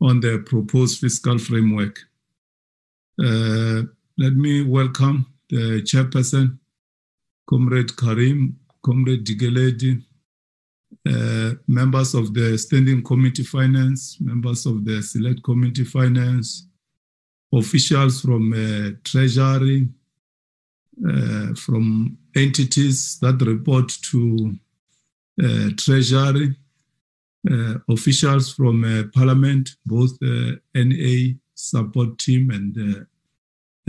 on the proposed fiscal framework. Uh, let me welcome the chairperson, Comrade Carrim, Comrade Dikeledi, uh, members of the Standing Committee Finance, members of the Select Committee Finance, officials from uh, Treasury, uh, from entities that report to uh, Treasury, Uh, officials from uh, Parliament, both uh, the NA support team and uh,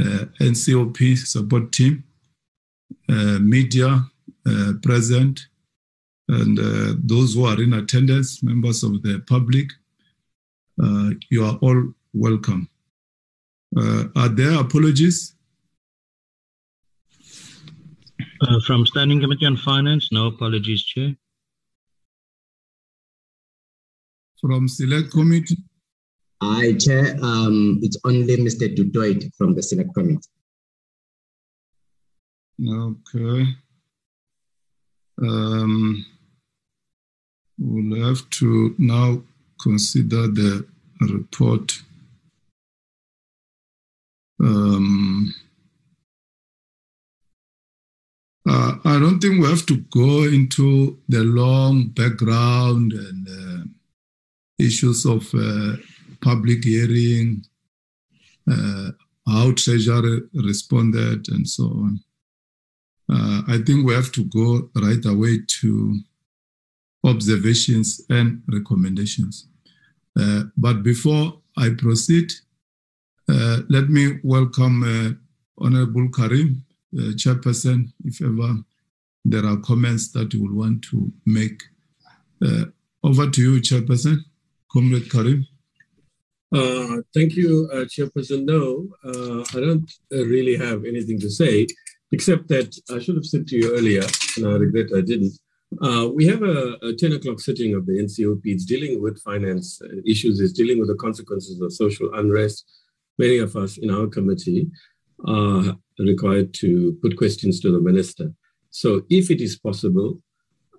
uh NCOP support team, media present, and those who are in attendance, members of the public, you are all welcome. are there apologies? Uh, from Standing Committee on Finance, no apologies, Chair. From Select Committee? I Chair, um, it's only Mr. du Toit from the Select Committee. Okay. Um, we'll have to now consider the report. Um, uh, I don't think we have to go into the long background and uh, issues of uh, public hearing, uh, how Treasury responded, and so on. Uh, I think we have to go right away to observations and recommendations. Uh, but before I proceed, uh, let me welcome uh, Honorable Carrim, Chairperson, if ever there are comments that you will want to make. over to you, Chairperson. Comrade Carrim. Uh, thank you, uh, Chairperson. No, uh, I don't uh, really have anything to say, except that I should have said to you earlier, and I regret I didn't. Uh, we have a, a, 10 o'clock sitting of the NCOP. It's dealing with finance uh, issues, it's dealing with the consequences of social unrest. Many of us in our committee are required to put questions to the minister. So, if it is possible,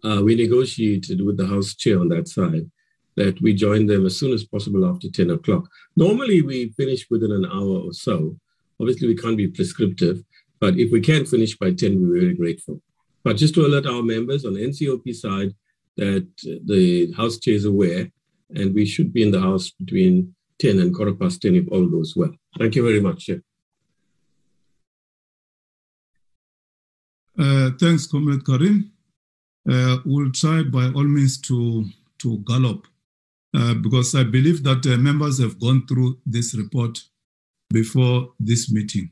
we negotiated with the House chair on that side that we join them as soon as possible after 10 o'clock. Normally, we finish within an hour or so. Obviously, we can't be prescriptive, but if we can finish by 10, we're very grateful. But just to alert our members on the NCOP side that the House chair is aware, and we should be in the House between 10 and quarter past 10 if all goes well. Thank you very much. Uh, thanks, Comrade Carrim. Uh, we'll try by all means to, to gallop uh, because I believe that uh, members have gone through this report before this meeting.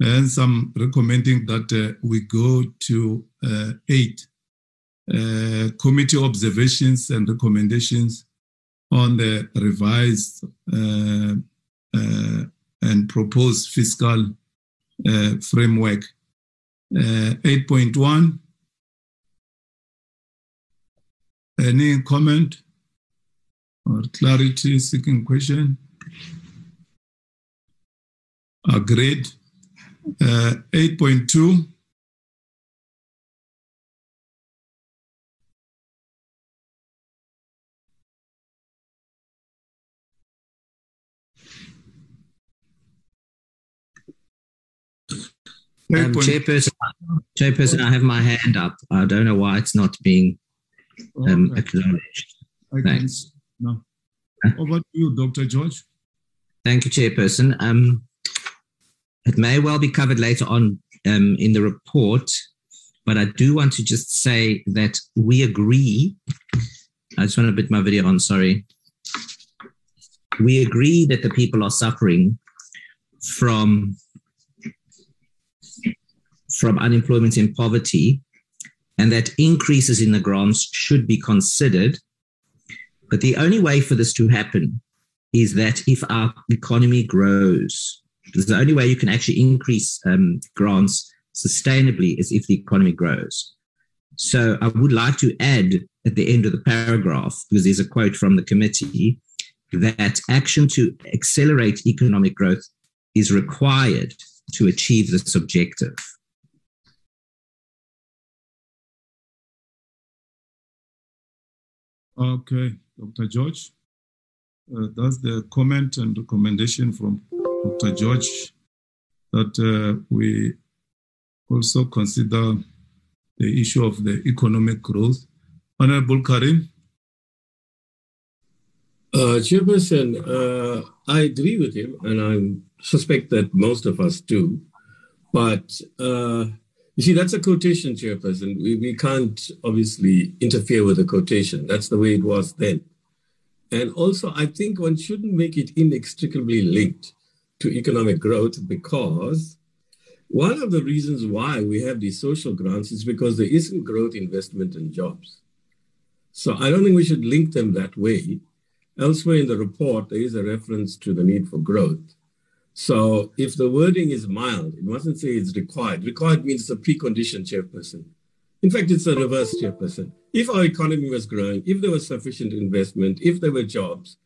And I'm recommending that uh, we go to uh, eight uh, committee observations and recommendations on the revised and proposed fiscal framework. 8.1. Any comment? Or clarity seeking question. Agreed. Uh, 8.2. Um, chairperson, chairperson, I have my hand up. I don't know why it's not being um, okay. acknowledged. Thanks. No. Over to you, Dr. George. Thank you, Chairperson. Um, it may well be covered later on um, in the report, but I do want to just say that we agree. I just want to put my video on, sorry. We agree that the people are suffering from, from unemployment and poverty, and that increases in the grants should be considered but the only way for this to happen is that if our economy grows, the only way you can actually increase um, grants sustainably is if the economy grows. So I would like to add at the end of the paragraph, because there's a quote from the committee, that action to accelerate economic growth is required to achieve this objective. Okay. Dr. George? Uh, that's the comment and recommendation from Dr. George that uh, we also consider the issue of the economic growth. Honorable Carrim. Uh, Chairperson, uh, I agree with him, and I suspect that most of us do. But uh, you see, that's a quotation, Chairperson. We, we can't obviously interfere with a quotation. That's the way it was then. And also, I think one shouldn't make it inextricably linked to economic growth because one of the reasons why we have these social grants is because there isn't growth, investment, and jobs. So I don't think we should link them that way. Elsewhere in the report, there is a reference to the need for growth. So if the wording is mild, it mustn't say it's required. Required means it's a precondition, chairperson. In fact, it's a reverse, chairperson. If our economy was growing, if there was sufficient investment, if there were jobs,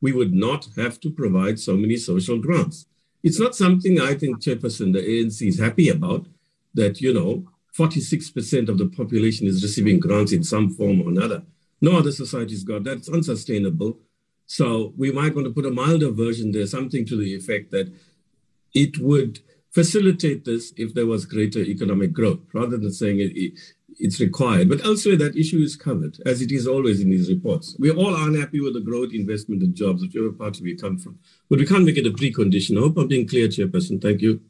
we would not have to provide so many social grants. It's not something I think, Chairperson, the ANC is happy about that, you know, 46% of the population is receiving grants in some form or another. No other society's got that. It's unsustainable. So we might want to put a milder version there, something to the effect that it would facilitate this if there was greater economic growth, rather than saying it, it's required. But elsewhere, that issue is covered, as it is always in these reports. We're all unhappy with the growth, investment, and jobs, whichever party we come from. But we can't make it a precondition. I hope I'm being clear, Chairperson. Thank you.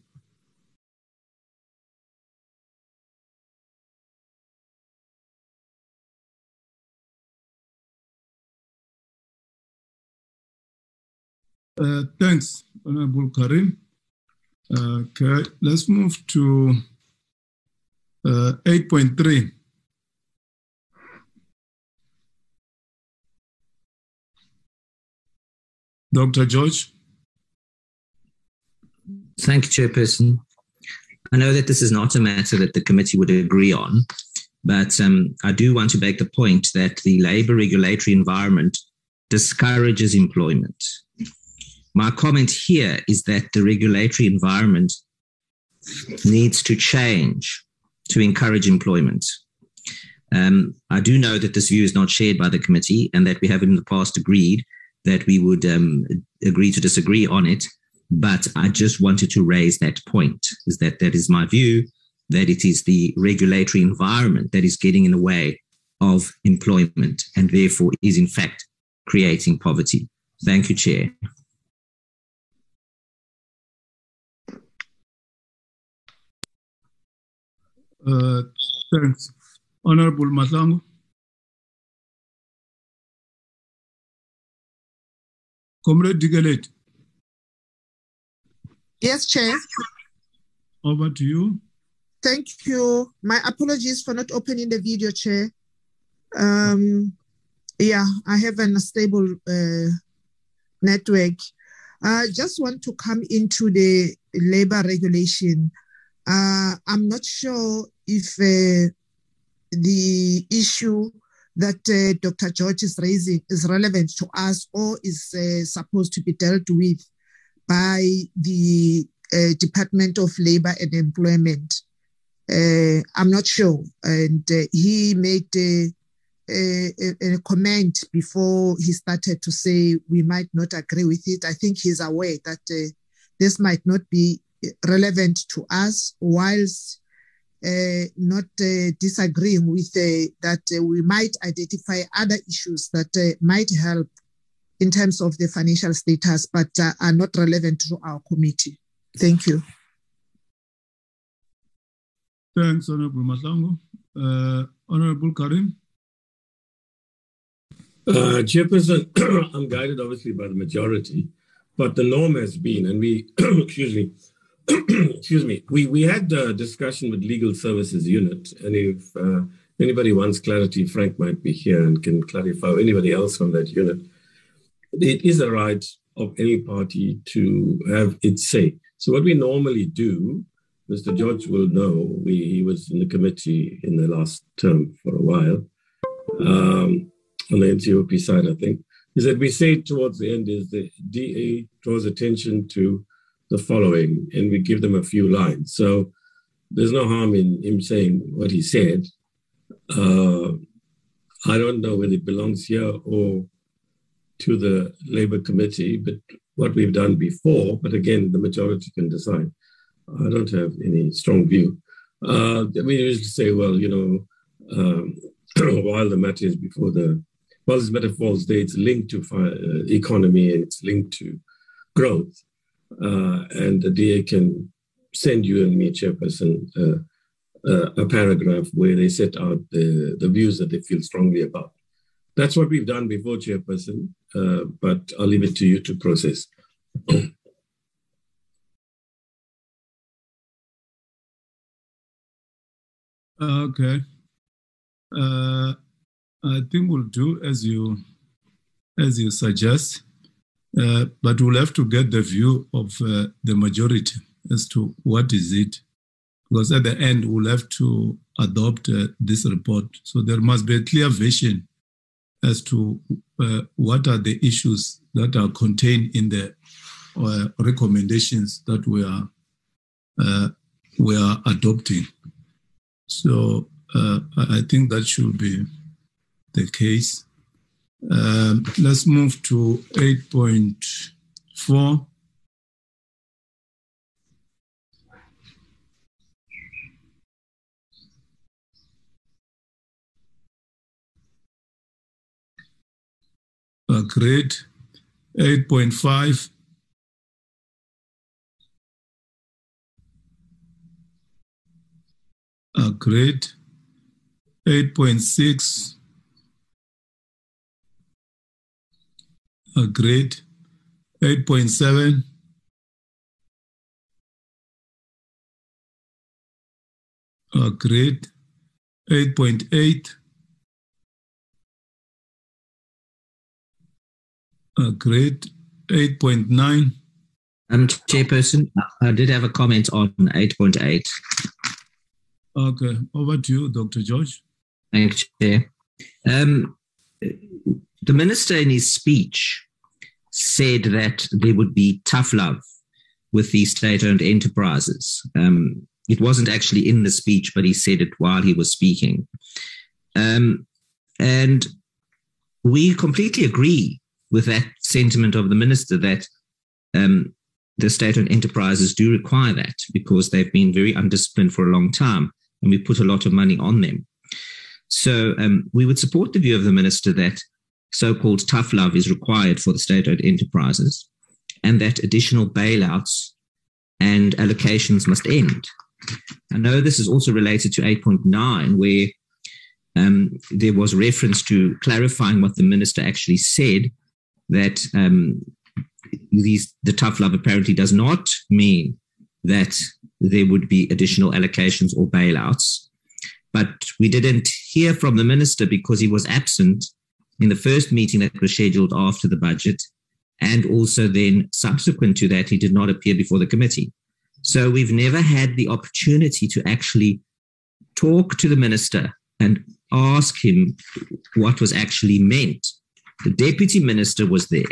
Uh, thanks, Honorable Carrim. Uh, okay, let's move to uh, 8.3. Dr. George. Thank you, Chairperson. I know that this is not a matter that the committee would agree on, but um, I do want to make the point that the labour regulatory environment discourages employment. My comment here is that the regulatory environment needs to change to encourage employment. Um, I do know that this view is not shared by the committee and that we have in the past agreed that we would um, agree to disagree on it. But I just wanted to raise that point is that that is my view that it is the regulatory environment that is getting in the way of employment and therefore is in fact creating poverty. Thank you, Chair. Uh, thanks. Honorable Mahlangu. Comrade Dikeledi. Yes, Chair. Over to you. Thank you. My apologies for not opening the video, Chair. Um, yeah, I have an unstable uh, network. I just want to come into the labor regulation. Uh, I'm not sure if uh, the issue that uh, Dr. George is raising is relevant to us or is uh, supposed to be dealt with by the uh, Department of Labor and Employment. Uh, I'm not sure. And he made a, a, a, comment before he started to say we might not agree with it. I think he's aware that this might not be relevant to us, whilst uh, not uh, disagreeing with uh, that uh, we might identify other issues that uh, might help in terms of the financial status, but uh, are not relevant to our committee. Thank you. Thanks, Honorable Mahlangu. Honorable Carrim. Uh, Chairperson, I'm guided obviously by the majority, but the norm has been, and we, excuse me, excuse me, we, we had a discussion with Legal Services Unit, and if uh, anybody wants clarity, Frank might be here and can clarify, anybody else from that unit. It is a right of any party to have its say. So what we normally do, Mr. George will know, we, he was in the committee in the last term for a while, um, on the NCOP side, I think, is that we say towards the end is the DA draws attention to the following, and we give them a few lines. So there's no harm in him saying what he said. Uh, I don't know whether it belongs here or to the Labour Committee, but what we've done before, but again, the majority can decide. I don't have any strong view. Uh, we used to say, well, you know, um, while the matter is before the, while this matter falls there, it's linked to uh, economy and it's linked to growth. Uh, and the DA can send you and me, Chairperson, uh, uh, a paragraph where they set out the, the views that they feel strongly about. That's what we've done before, Chairperson, uh, but I'll leave it to you to process. Okay. Uh, I think we'll do as you as you suggest, uh, but we'll have to get the view of uh, the majority as to what is it, because at the end we'll have to adopt uh, this report. So there must be a clear vision as to uh, what are the issues that are contained in the uh, recommendations that we are we are adopting. So I think that should be the case. Um, let's move to 8.4. Uh, great. 8.5. Uh, great. 8.6. Great. 8.7. Uh, great. 8.8. Uh, great. 8.9. Um, Chairperson, I did have a comment on 8.8. Okay, over to you, Dr. George. Thanks, Chair. Um, the minister in his speech said that there would be tough love with the state-owned enterprises. Um, it wasn't actually in the speech, but he said it while he was speaking. Um, and we completely agree with that sentiment of the minister that um, the state-owned enterprises do require that because they've been very undisciplined for a long time and we put a lot of money on them. So um, we would support the view of the minister that so-called tough love is required for the state-owned enterprises and that additional bailouts and allocations must end. I know this is also related to 8.9, where um, there was reference to clarifying what the minister actually said, that um, these, the tough love apparently does not mean that there would be additional allocations or bailouts. But we didn't hear from the minister because he was absent in the first meeting that was scheduled after the budget. And also then subsequent to that, he did not appear before the committee. So we've never had the opportunity to actually talk to the minister and ask him what was actually meant. The deputy minister was there,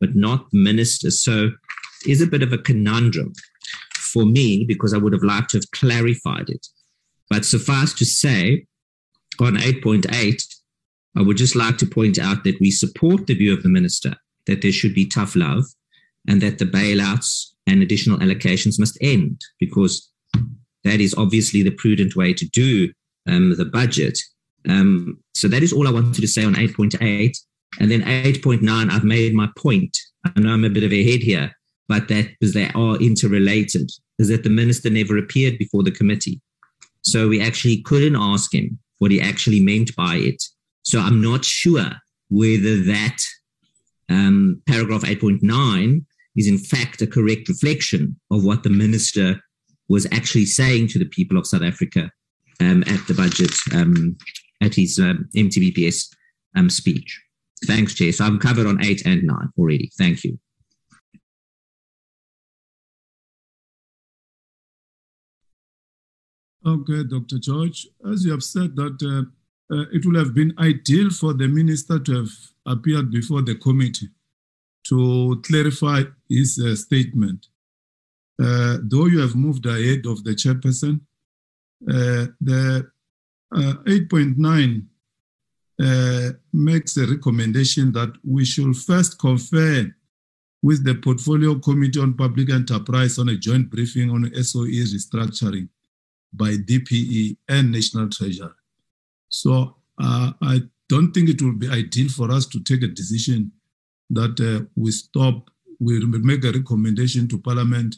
but not the minister. So it is a bit of a conundrum for me because I would have liked to have clarified it. But suffice to say, on 8.8, I would just like to point out that we support the view of the minister that there should be tough love and that the bailouts and additional allocations must end because that is obviously the prudent way to do um, the budget. Um, so that is all I wanted to say on 8.8. And then 8.9, I've made my point. I know I'm a bit of a head here, but that because they are interrelated, is that the minister never appeared before the committee. So we actually couldn't ask him what he actually meant by it. So I'm not sure whether that um, paragraph 8.9 is in fact a correct reflection of what the minister was actually saying to the people of South Africa um, at the budget, um, at his um, MTBPS um, speech. Thanks, Chair. So I'm covered on 8 and 9 already. Thank you. Okay, Dr. George, as you have said that uh, uh, it would have been ideal for the minister to have appeared before the committee to clarify his uh, statement. Uh, though you have moved ahead of the chairperson, uh, the uh, 8.9 uh, makes a recommendation that we should first confer with the Portfolio Committee on Public Enterprise on a joint briefing on SOE restructuring by DPE and National Treasury. So uh, I don't think it will be ideal for us to take a decision that uh, we stop, we make a recommendation to Parliament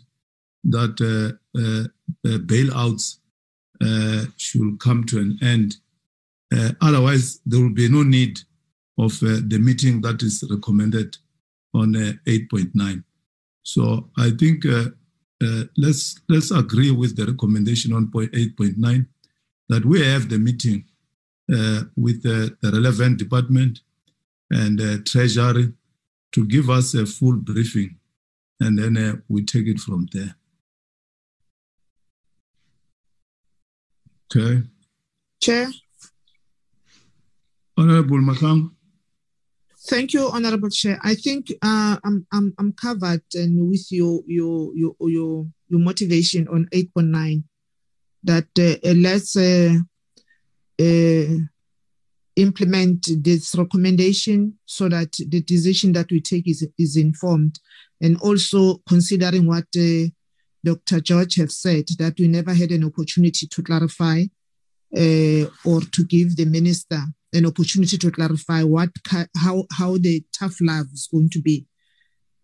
that uh, uh, uh bailouts uh, should come to an end. otherwise, there will be no need of the meeting that is recommended on 8.9. So I think let's let's agree with the recommendation on point 8.9 that we have the meeting with the, the, relevant department and uh, treasury to give us a full briefing and then uh, we take it from there. Okay. Chair. Honorable Makang. Thank you, Honorable Chair. I think uh, I'm, I'm, I'm covered and with your, your, your, your, your motivation on 8.9 that uh, let's uh, uh, implement this recommendation so that the decision that we take is, is informed. And also considering what uh, Dr. George have said, that we never had an opportunity to clarify uh, or to give the minister an opportunity to clarify what how how the tough love is going to be.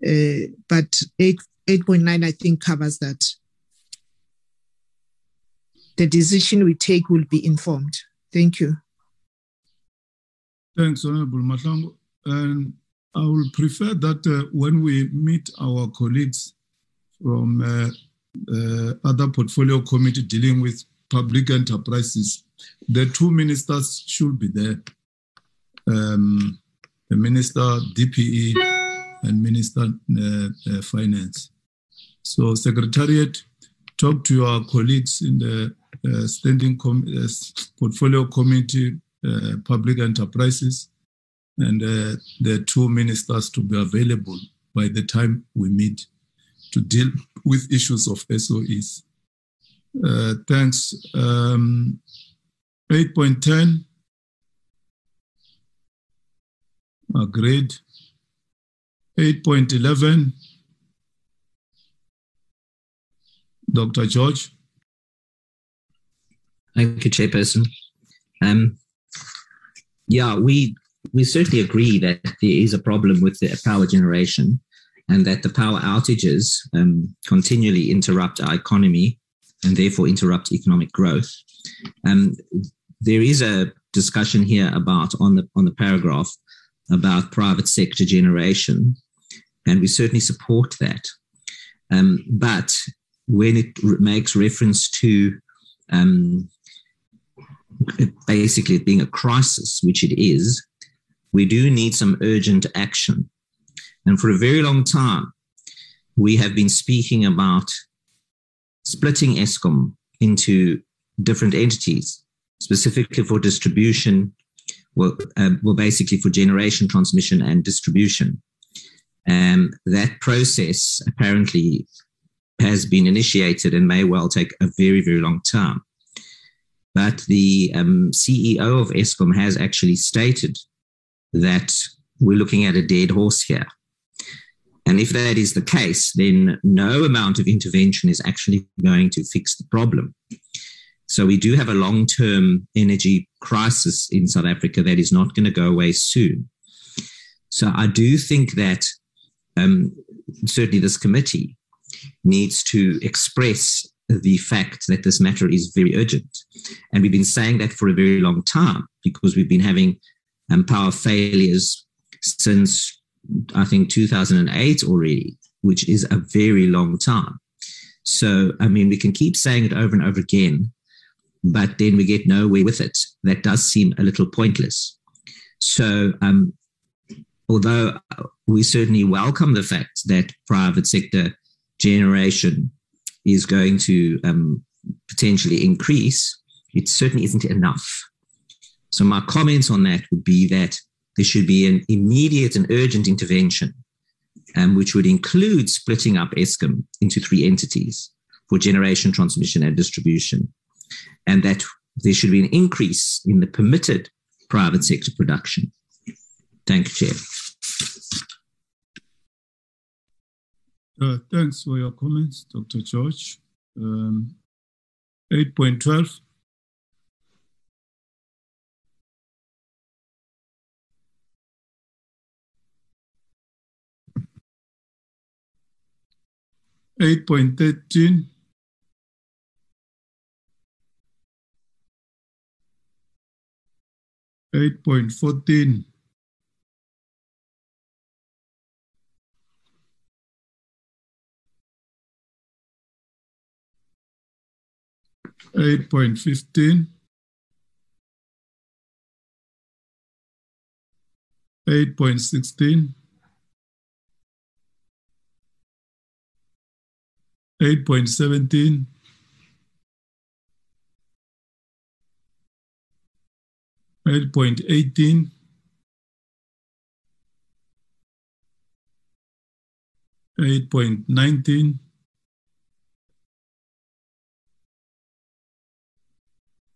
Uh, but 8, 8.9, I think, covers that. The decision we take will be informed. Thank you. Thanks, Honorable Mahlangu. And I will prefer that uh, when we meet our colleagues from uh, uh, other portfolio committee dealing with public enterprises, the two ministers should be there. Um, the minister DPE and minister uh, uh, finance. So secretariat, talk to your colleagues in the standing com- uh, portfolio committee, uh, public enterprises, and uh, the two ministers to be available by the time we meet to deal with issues of SOEs. Uh, thanks. Um, 8.10. Agreed. 8.11. Dr. George. Thank you, Chairperson. Um, yeah, we we certainly agree that there is a problem with the power generation and that the power outages um, continually interrupt our economy and therefore interrupt economic growth. Um, there is a discussion here about on the on the paragraph about private sector generation, and we certainly support that. Um, but when it makes reference to um, basically being a crisis, which it is, we do need some urgent action. And for a very long time, we have been speaking about splitting Eskom into different entities, specifically for distribution, well, um, well basically for generation, transmission, and distribution. Um, that process apparently has been initiated and may well take a very, very long time. But the um, CEO of Eskom has actually stated that we're looking at a dead horse here. And if that is the case, then no amount of intervention is actually going to fix the problem. So we do have a long term energy crisis in South Africa that is not going to go away soon. So I do think that um, certainly this committee needs to express the fact that this matter is very urgent. And we've been saying that for a very long time because we've been having um, power failures since I think 2008 already, which is a very long time. So, I mean, we can keep saying it over and over again, but then we get nowhere with it. That does seem a little pointless. So, um, although we certainly welcome the fact that private sector generation is going to um, potentially increase, it certainly isn't enough. So, my comments on that would be that there should be an immediate and urgent intervention, um, which would include splitting up Eskom into three entities for generation, transmission, and distribution, and that there should be an increase in the permitted private sector production. Thank you, Chair. Uh, thanks for your comments, Dr. George. Um, 8.12. Eight point thirteen. Eight point fourteen. 8.15, 8.16, 8.17, 8.18, 8.19,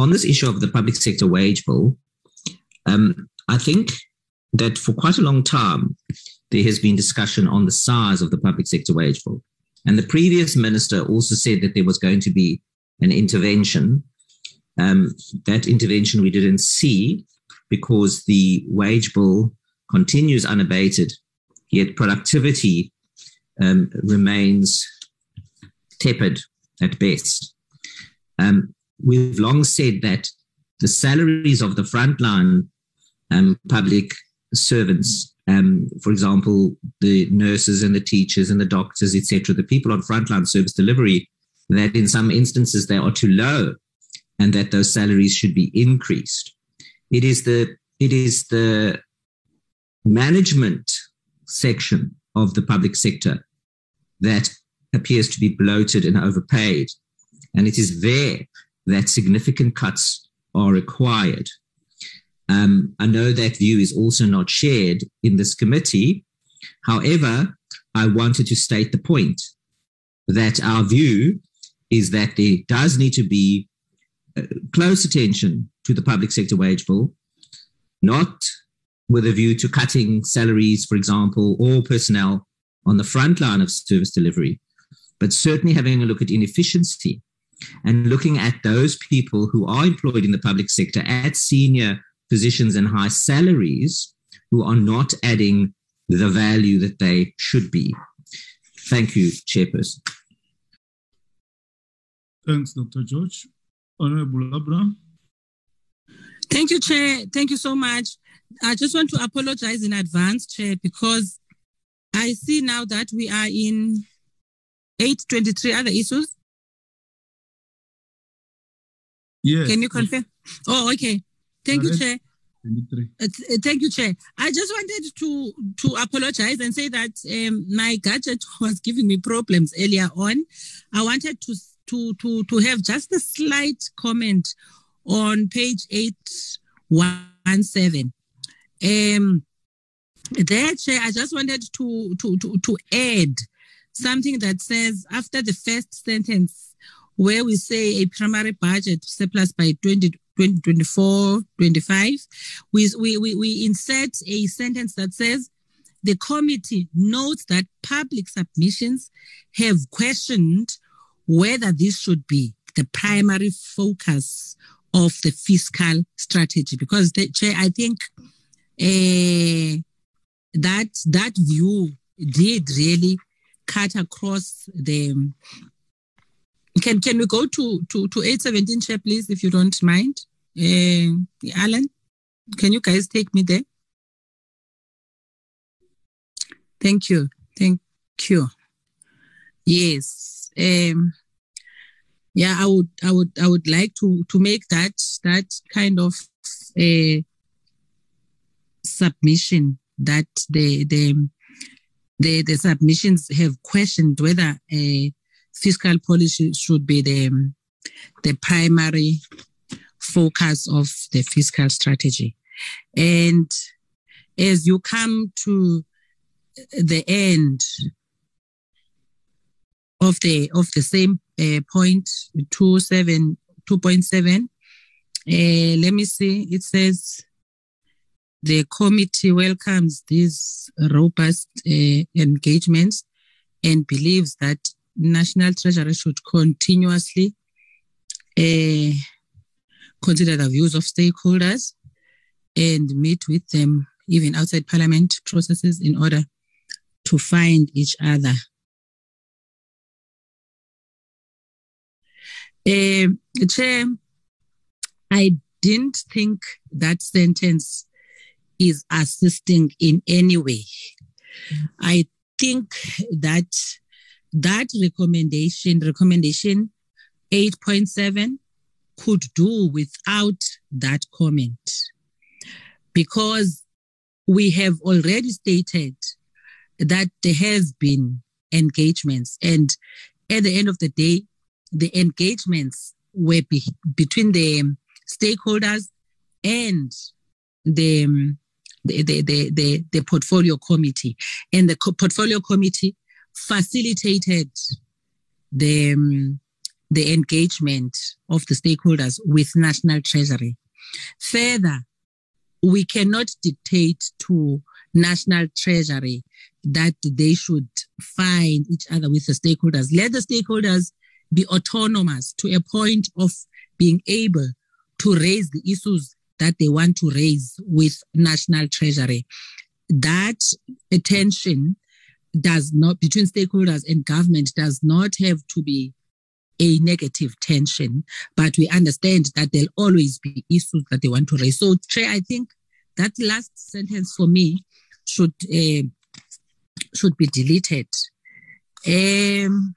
on this issue of the public sector wage bill, um, I think that for quite a long time, there has been discussion on the size of the public sector wage bill. And the previous minister also said that there was going to be an intervention. Um, that intervention we didn't see because the wage bill continues unabated, yet productivity um, remains tepid at best. Um, we've long said that the salaries of the frontline um, public servants, um, for example, the nurses and the teachers and the doctors, etc., the people on frontline service delivery, that in some instances they are too low, and that those salaries should be increased. It is the it is the management section of the public sector that appears to be bloated and overpaid, and it is there that significant cuts are required. Um, I know that view is also not shared in this committee. However, I wanted to state the point that our view is that there does need to be uh, close attention to the public sector wage bill, not with a view to cutting salaries, for example, or personnel on the front line of service delivery, but certainly having a look at inefficiency and looking at those people who are employed in the public sector at senior positions and high salaries who are not adding the value that they should be. Thank you, Chairperson. Thanks, Dr. George. Honorable Abraham. Thank you, Chair. Thank you so much. I just want to apologize in advance, Chair, because I see now that we are in 823 other issues. Yes. Can you confirm? Oh, okay. Thank you, Chair. 23. Th- uh, thank you, Chair. I just wanted to to apologize and say that um, my gadget was giving me problems earlier on. I wanted to to to to have just a slight comment on page eight one seven. Um, there, Chair, I just wanted to to to to add something that says after the first sentence where we say a primary budget surplus by 20, 2024 25 we, we, we, we insert a sentence that says the committee notes that public submissions have questioned whether this should be the primary focus of the fiscal strategy. Because the chair i think uh, that that view did really cut across the can can we go to to to 817 chair please if you don't mind? Uh, alan can you guys take me there? Thank you thank you. Yes um yeah i would i would i would like to to make that that kind of uh, submission that the the the, the submissions have questioned whether a fiscal policy should be the the primary focus of the fiscal strategy. And as you come to the end of the of the same uh, point two seven two point seven, uh, let me see. It says the committee welcomes these robust uh, engagements and believes that national treasury should continuously uh, consider the views of stakeholders and meet with them even outside parliament processes in order to find each other. Uh, Chair, I didn't think that sentence is assisting in any way. I think that that recommendation, recommendation 8.7, could do without that comment. Because we have already stated that there has been engagements and at the end of the day the engagements were be, between the stakeholders and the, the, the, the, the, portfolio committee. And the portfolio committee facilitated the um, the engagement of the stakeholders with National Treasury. Further, we cannot dictate to National Treasury that they should find each other with the stakeholders. Let the stakeholders be autonomous to a point of being able to raise the issues that they want to raise with National Treasury. That attention does not, between stakeholders and government, does not have to be a negative tension, but we understand that there'll always be issues that they want to raise. So, Trey, I think that last sentence for me should uh, should be deleted. Um,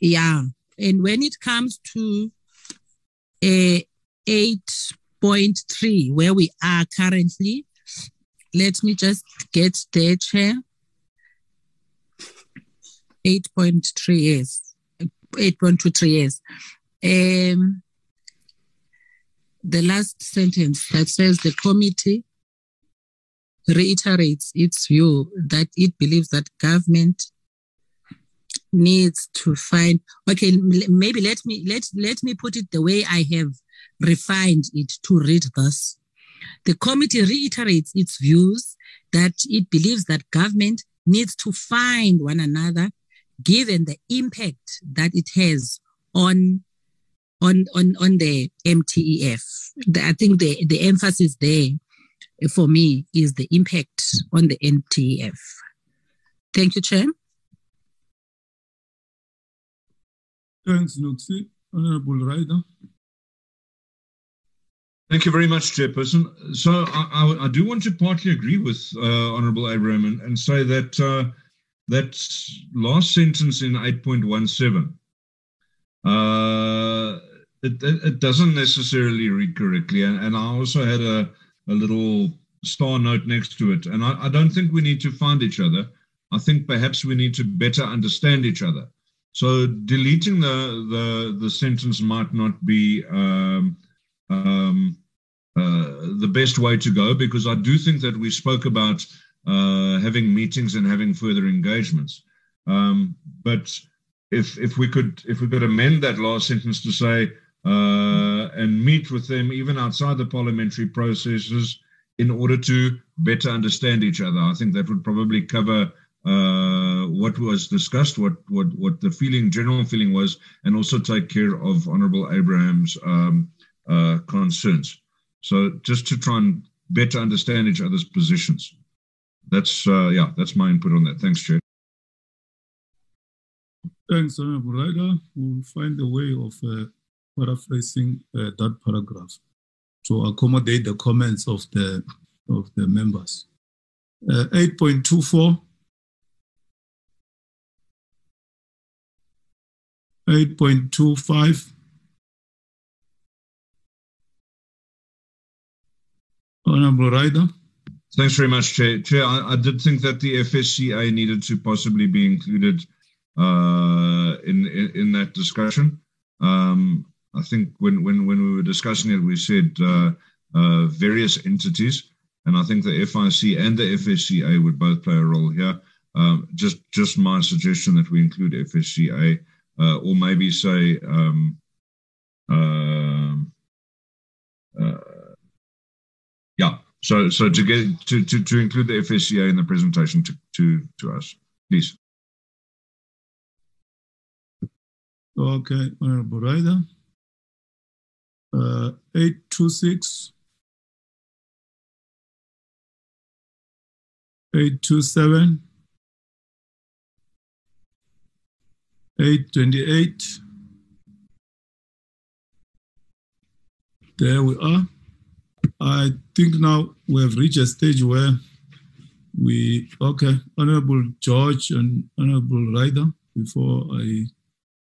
yeah, and when it comes to uh, eight point three, where we are currently, let me just get there, Chair. 8.3 years. 8.23 years. Um, the last sentence that says the committee reiterates its view that it believes that government needs to find okay maybe let me let let me put it the way i have refined it to read this the committee reiterates its views that it believes that government needs to find one another given the impact that it has on on on on the MTEF. The, I think the the emphasis there for me is the impact on the MTEF. Thank you, Chair. Thanks, Noxie. Honorable Ryder. Thank you very much, Chairperson. So I, I, I do want to partly agree with uh, Honorable Abraham and, and say that uh, that last sentence in 8.17, uh, it, it, doesn't necessarily read correctly. And, and I also had a, a little star note next to it. And I, I, don't think we need to find each other. I think perhaps we need to better understand each other. So deleting the, the, the sentence might not be um, um, the best way to go because I do think that we spoke about uh, having meetings and having further engagements. Um, but if if we could if we could amend that last sentence to say uh, and meet with them even outside the parliamentary processes in order to better understand each other, I think that would probably cover uh, what was discussed, what what what the feeling, general feeling was, and also take care of Honourable Abraham's um, uh, concerns. So just to try and better understand each other's positions that's uh, yeah, that's my input on that. Thanks, Chair. Thanks, Honorable. We'll find a way of uh, paraphrasing uh, that paragraph to accommodate the comments of the of the members. Uh, 8.24. 8.25. Honorable. Thanks very much, Chair. Chair, I, I, did think that the FSCA needed to possibly be included uh, in, in, in that discussion. Um, I think when, when when we were discussing it, we said uh, uh, various entities, and I think the FIC and the FSCA would both play a role here. Um, just just my suggestion that we include FSCA, uh, or maybe say. Um, um uh, so so to get to, to, to include the FSCA in the presentation to, to, to us, please. Okay, Honorable Ryder. Uh, 826. 827. 828. There we are. I think now we have reached a stage where we, okay, Honorable George and Honorable Ryder, before I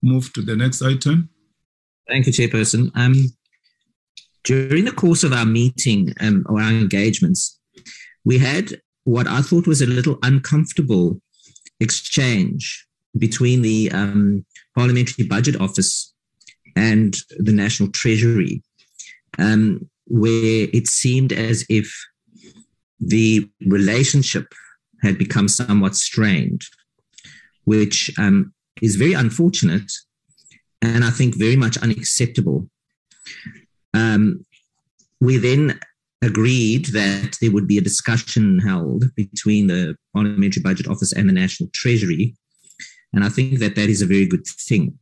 move to the next item. Thank you, Chairperson. Um, during the course of our meeting um, or our engagements, we had what I thought was a little uncomfortable exchange between the um, Parliamentary Budget Office and the National Treasury. Um, where it seemed as if the relationship had become somewhat strained, which um, is very unfortunate and I think very much unacceptable. Um, we then agreed that there would be a discussion held between the Parliamentary Budget Office and the National Treasury. And I think that that is a very good thing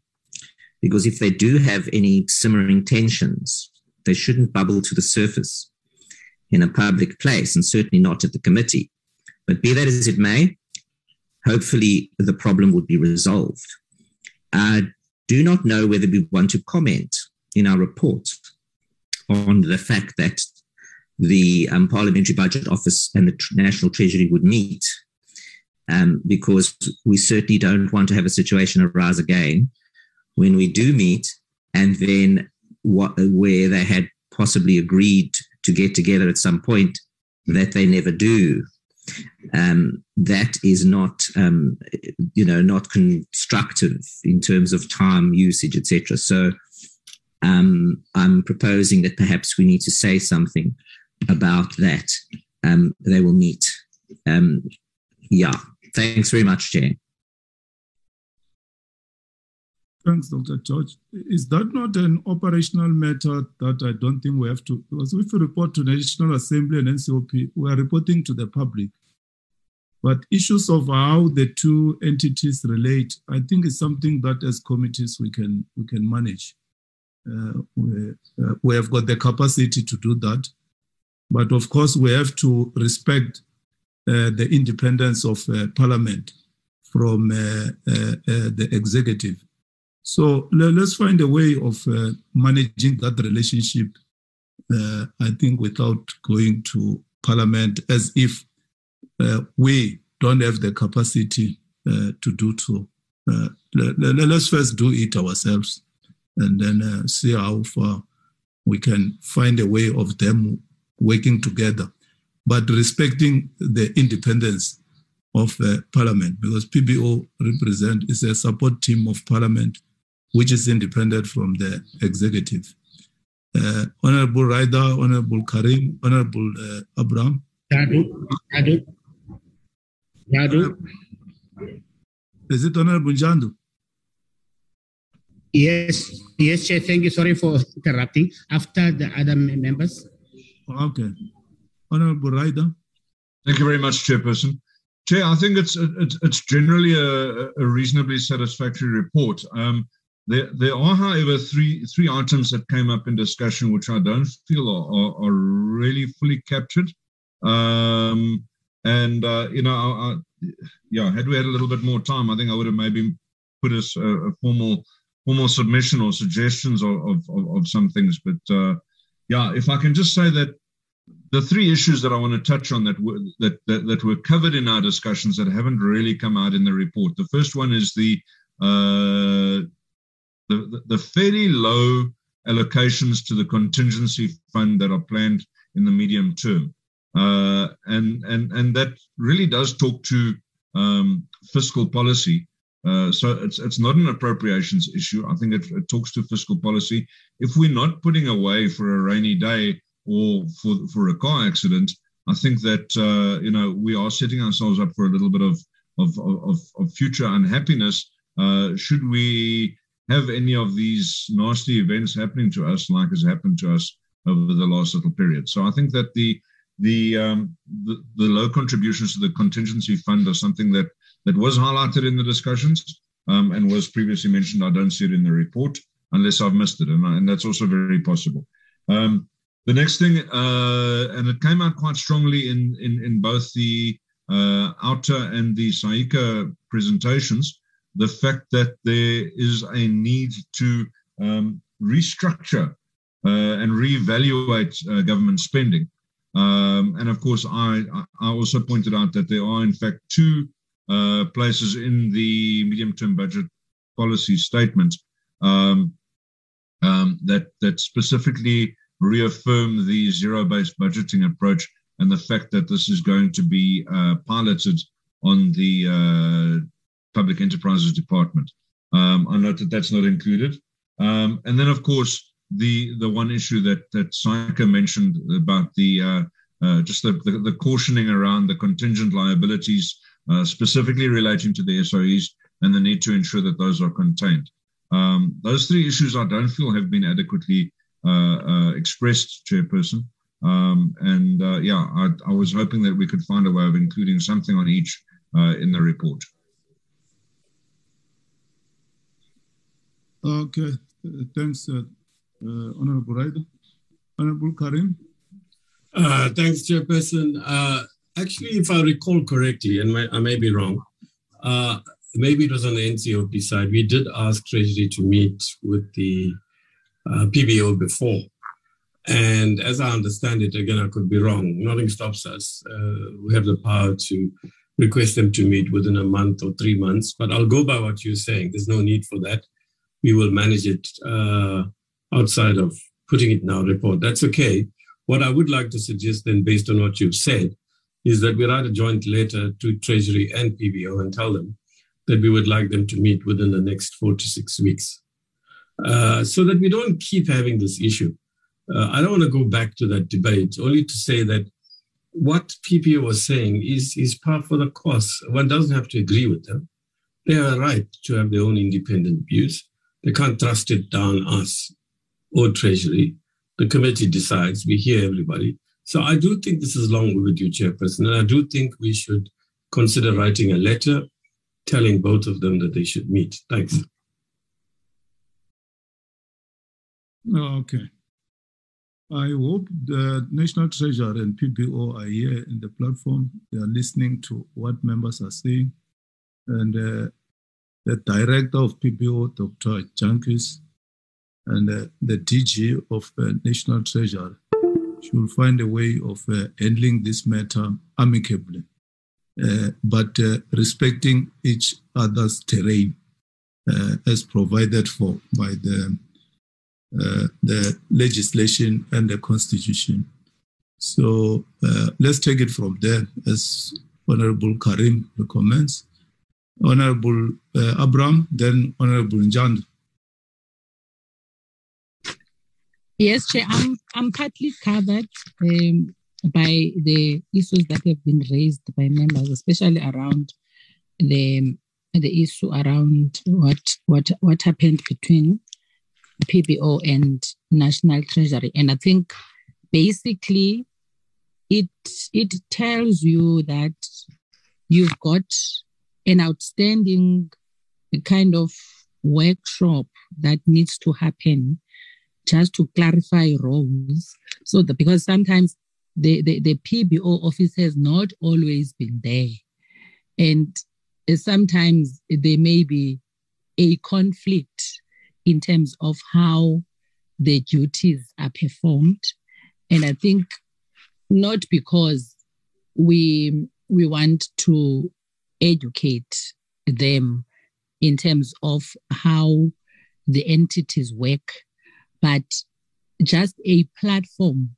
because if they do have any simmering tensions, they shouldn't bubble to the surface in a public place and certainly not at the committee. But be that as it may, hopefully the problem would be resolved. I do not know whether we want to comment in our report on the fact that the um, Parliamentary Budget Office and the National Treasury would meet, um, because we certainly don't want to have a situation arise again when we do meet and then what, where they had possibly agreed to get together at some point that they never do. Um, that is not, um, you know, not constructive in terms of time usage, etc. So um, I'm proposing that perhaps we need to say something about that. Um, they will meet. Um, yeah. Thanks very much, Chair. Thanks, Dr. George. Is that not an operational matter that I don't think we have to? Because if we report to National Assembly and NCOP, we are reporting to the public. But issues of how the two entities relate, I think is something that as committees we can we can manage. Uh, we, uh, we have got the capacity to do that. But of course, we have to respect uh, the independence of uh, Parliament from uh, uh, the executive so let's find a way of uh, managing that relationship, uh, I think, without going to Parliament as if uh, we don't have the capacity uh, to do so. Uh, let, us first do it ourselves and then uh, see how far we can find a way of them working together, but respecting the independence of Parliament because PBO represent is a support team of Parliament which is independent from the executive. Uh, Honorable Ryder, Honorable Carrim, Honorable uh, Abraham. Yadu, Yadu, Yadu. Is it Honorable Jandu? Yes, yes, Chair. Thank you. Sorry for interrupting. After the other members. Okay. Honorable Ryder. Thank you very much, Chairperson. Chair, I think it's it's, it's generally a, a reasonably satisfactory report. Um, there, are, however, three three items that came up in discussion which I don't feel are, are, are really fully captured. Um, and uh, you know, I, I, yeah, had we had a little bit more time, I think I would have maybe put us a, a formal formal submission or suggestions of of, of some things. But uh, yeah, if I can just say that the three issues that I want to touch on that were that, that that were covered in our discussions that haven't really come out in the report. The first one is the uh, the, the, fairly low allocations to the contingency fund that are planned in the medium term. Uh, and, and, and that really does talk to um, fiscal policy. Uh, so it's, it's not an appropriations issue. I think it, it talks to fiscal policy. If we're not putting away for a rainy day or for, for a car accident, I think that uh, you know we are setting ourselves up for a little bit of of, of, of future unhappiness. Uh, should we have any of these nasty events happening to us, like has happened to us over the last little period? So I think that the the, um, the the low contributions to the contingency fund are something that that was highlighted in the discussions um, and was previously mentioned. I don't see it in the report unless I've missed it, and, and that's also very possible. Um, the next thing, uh, and it came out quite strongly in in, in both the uh, OUTA and the SAICA presentations, the fact that there is a need to um, restructure uh, and reevaluate uh, government spending. Um, and of course, I, I also pointed out that there are, in fact, two uh, places in the medium term budget policy statement um, um, that, that specifically reaffirm the zero based budgeting approach and the fact that this is going to be uh, piloted on the uh, Public Enterprises Department. Um, I note that that's not included. Um, and then, of course, the the one issue that that SAICA mentioned about the uh, uh, just the, the, the, cautioning around the contingent liabilities, uh, specifically relating to the SOEs, and the need to ensure that those are contained. Um, those three issues I don't feel have been adequately uh, uh, expressed, Chairperson. Um, and uh, yeah, I, I, was hoping that we could find a way of including something on each in the report. Okay, thanks, Honorable Ryder. Honorable Carrim. Uh, thanks, Chairperson. Uh, actually, if I recall correctly, and my, I may be wrong, uh, maybe it was on the NCOP side, we did ask Treasury to meet with the uh, PBO before. And as I understand it, again, I could be wrong. Nothing stops us. Uh, we have the power to request them to meet within a month or three months. But I'll go by what you're saying. There's no need for that. We will manage it uh, outside of putting it in our report. That's okay. What I would like to suggest, then, based on what you've said, is that we write a joint letter to Treasury and PBO and tell them that we would like them to meet within the next four to six weeks. Uh, so that we don't keep having this issue. Uh, I don't want to go back to that debate, only to say that what PBO was saying is, is par for the course. One doesn't have to agree with them. They have a right to have their own independent views. They can't trust it down us or Treasury. The committee decides, we hear everybody. So I do think this is long overdue, Chairperson, and I do think we should consider writing a letter telling both of them that they should meet. Thanks. Oh, okay. I hope the National Treasurer and PBO are here in the platform. They are listening to what members are saying. And uh, the director of PBO, Dr. Jantjies, and uh, the DG of uh, National Treasury should find a way of uh, handling this matter amicably, uh, but uh, respecting each other's terrain uh, as provided for by the the legislation and the constitution. So let's take it from there, as Honorable Carrim recommends. Honorable uh, Abraham, then Honorable Njand. Yes, Chair, I'm, I'm partly covered um, by the issues that have been raised by members, especially around the the issue around what what what happened between PBO and National Treasury. And I think basically it it tells you that you've got an outstanding kind of workshop that needs to happen just to clarify roles so that because sometimes the, the, the PBO office has not always been there. And sometimes there may be a conflict in terms of how the duties are performed. And I think not because we we want to educate them in terms of how the entities work, but just a platform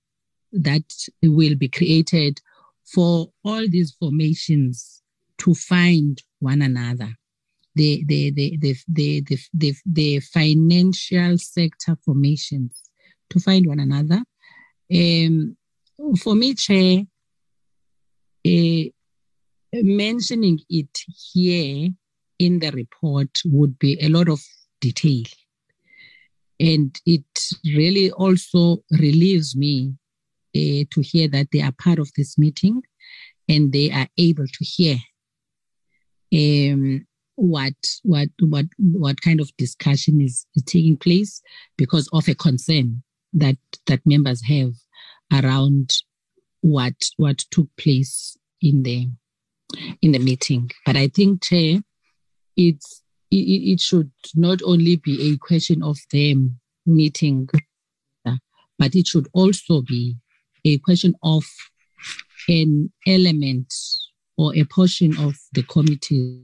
that will be created for all these formations to find one another. The, the, the, the, the, the, the, the financial sector formations to find one another. Um, for me, Chair, uh, mentioning it here in the report would be a lot of detail. And it really also relieves me uh, to hear that they are part of this meeting and they are able to hear um, what what what what kind of discussion is, is taking place because of a concern that that members have around what what took place in the in the meeting. But I think, Chair, it's it, it should not only be a question of them meeting, but it should also be a question of an element or a portion of the committee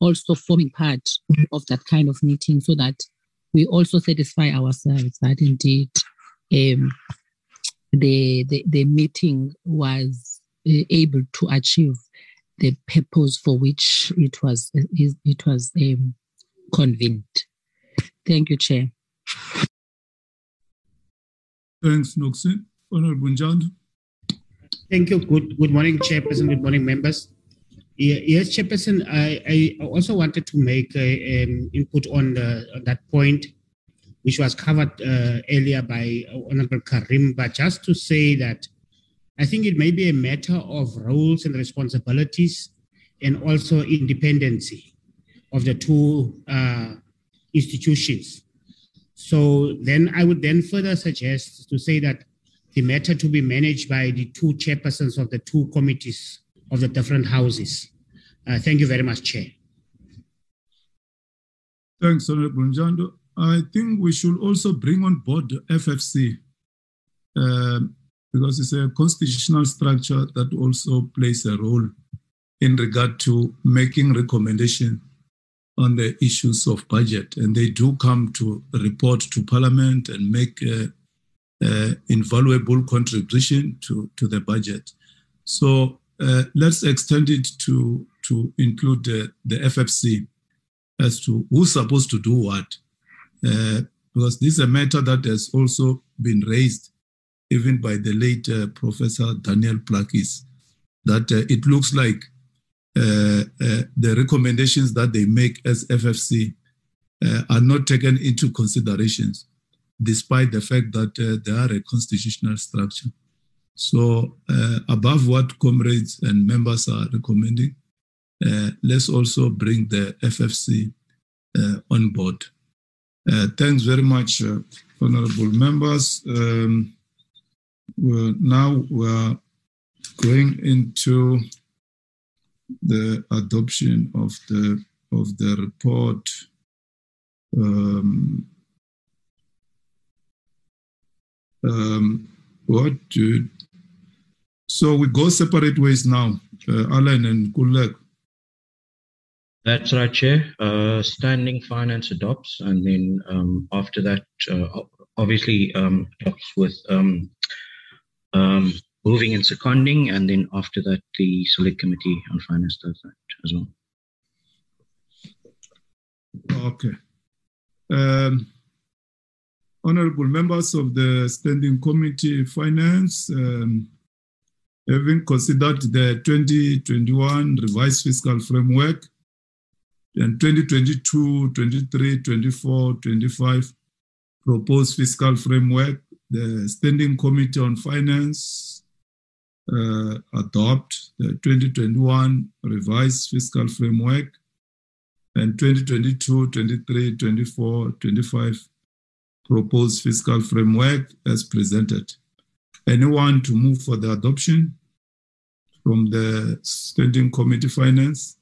also forming part of that kind of meeting so that we also satisfy ourselves that indeed um, the, the, the meeting was uh, able to achieve the purpose for which it was it was um, convened. Thank you, Chair. Thanks, Noxin. Honorable Njando. Thank you. Good good morning, Chairperson. Good morning, members. Yes, Chairperson, I, I also wanted to make an um, input on, the, on that point, which was covered uh, earlier by Honorable Carrim, but just to say that I think it may be a matter of roles and responsibilities and also independency of the two uh, institutions. So then I would then further suggest to say that the matter to be managed by the two chairpersons of the two committees of the different houses. Uh, thank you very much, Chair. Thanks, Honorable Njando. I think we should also bring on board the FFC. Um, because it's a constitutional structure that also plays a role in regard to making recommendation on the issues of budget. And they do come to report to Parliament and make an invaluable contribution to, to the budget. So uh, let's extend it to, to include the, the FFC as to who's supposed to do what. Uh, because this is a matter that has also been raised even by the late uh, Professor Daniel Plaatjies, that uh, it looks like uh, uh the recommendations that they make as FFC uh, are not taken into considerations, despite the fact that uh, they are a constitutional structure. So, above what comrades and members are recommending, let's also bring the FFC on board. thanks very much, honorable members. Um, well, now we're going into the adoption of the of the report. Um, um, what do, so we go separate ways now, uh, Alan and Kulek. That's right, Chair. Uh, standing finance adopts, and then um, after that, uh, obviously um, adopts with um, moving and seconding, and then after that, the select committee on finance does that as well. Okay. Um, honorable members of the Standing Committee Finance, um, having considered the 2021 revised fiscal framework and 2022, 23, 24, 25 proposed fiscal framework, the Standing Committee on Finance uh, adopt the 2021 revised fiscal framework and 2022, 23, 24, 25 proposed fiscal framework as presented. Anyone to move for the adoption from the Standing Committee Finance?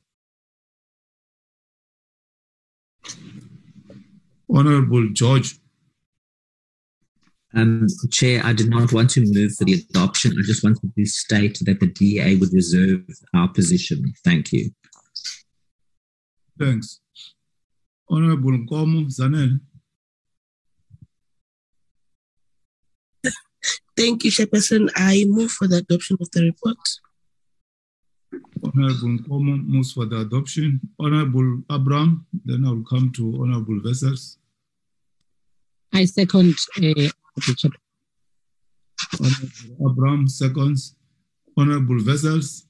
Honorable George um, Chair, I did not want to move for the adoption. I just wanted to state that the DA would reserve our position. Thank you. Thanks. Honorable Nkomo Zanele. Thank you, Chairperson. I move for the adoption of the report. Honorable Nkomo moves for the adoption. Honorable Abraham, then I'll come to Honorable Vessels. I second uh, chair. Honorable Abraham seconds. Honorable Vessels.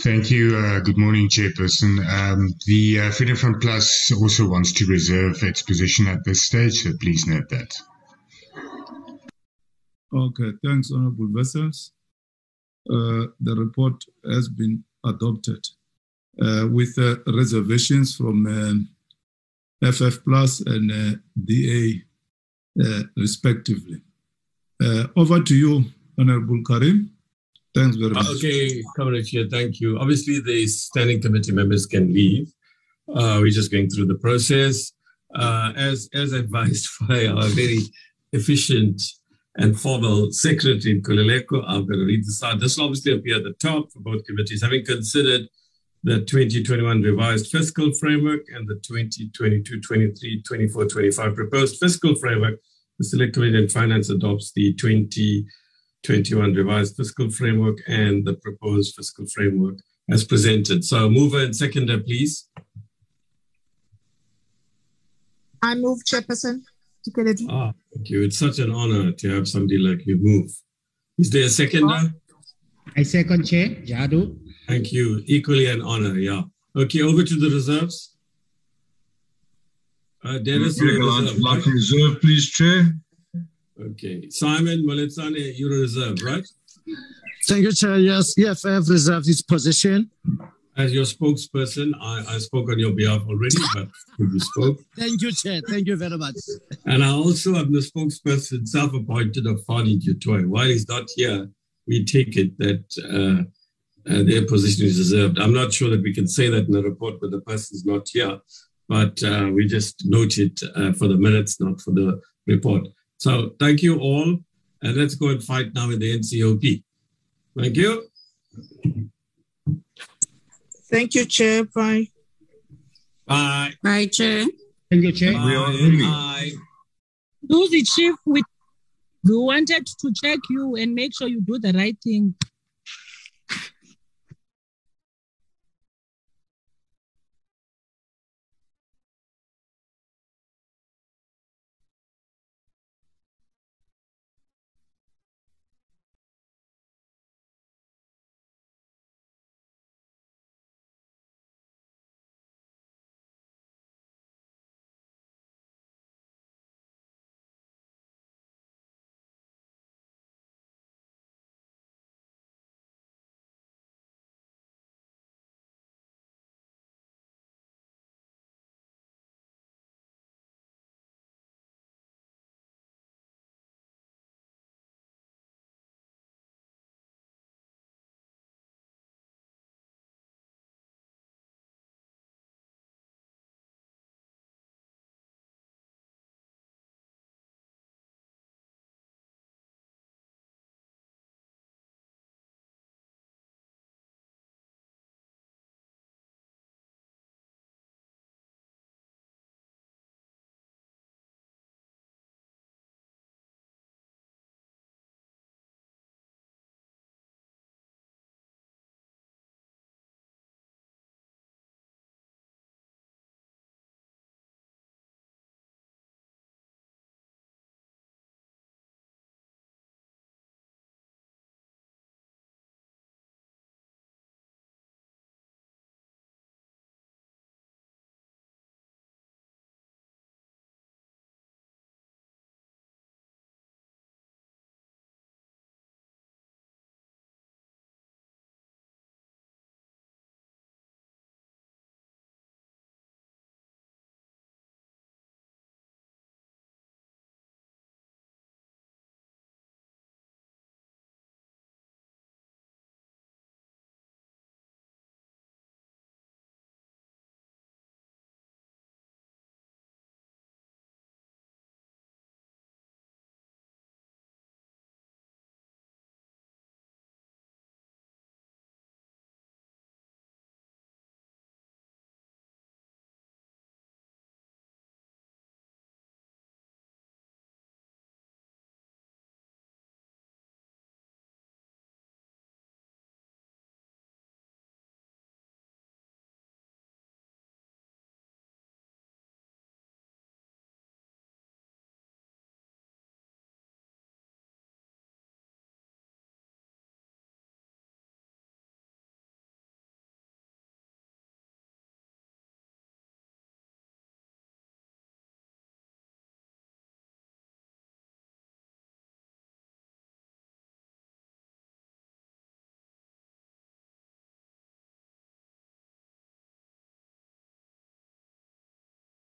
Thank you. Uh, good morning, Chairperson. Um, the uh, Freedom Front Plus also wants to reserve its position at this stage, so please note that. Okay, thanks, Honorable Vessels. Uh, the report has been adopted uh, with uh, reservations from um, FF Plus and uh, DA, uh, respectively. Uh, over to you, Honorable Carrim. Thanks very much. Okay, Comrade Chair, thank you. Obviously, the standing committee members can leave. Uh, we're just going through the process. Uh, as, as advised by our very efficient and formal secretary, Kulileko, I'm going to read this out. This will obviously appear at the top for both committees. Having considered the 2021 revised fiscal framework and the 2022 23 24 25 proposed fiscal framework, the Select Committee on Finance adopts the 2021 revised fiscal framework and the proposed fiscal framework as presented. So, mover and seconder, please. I move, Chairperson. Dikeledi. Ah, thank you. It's such an honor to have somebody like you move. Is there a seconder? I second Chair, Jadu. Thank you. Equally an honor, yeah. Okay, over to the reserves. Uh, Dennis, you're a Like reserve, like right? reserve, please, Chair. Okay. Simon Maletsane, you're a reserve, right? Thank you, Chair. Yes, EFF reserves its position. As your spokesperson, I, I spoke on your behalf already, but you spoke. Thank you, Chair. Thank you very much. And I also am the spokesperson self-appointed of Fani du Toit. While he's not here, we take it that uh, uh, their position is reserved. I'm not sure that we can say that in the report, but the person's not here. But uh, we just note it uh, for the minutes, not for the report. So thank you all, and let's go and fight now in the NCOP. Thank you. Thank you, Chair. Bye. Bye. Bye, Chair. Thank you, Chair. We are ending. Bye. Do the chief with we wanted to check you and make sure you do the right thing.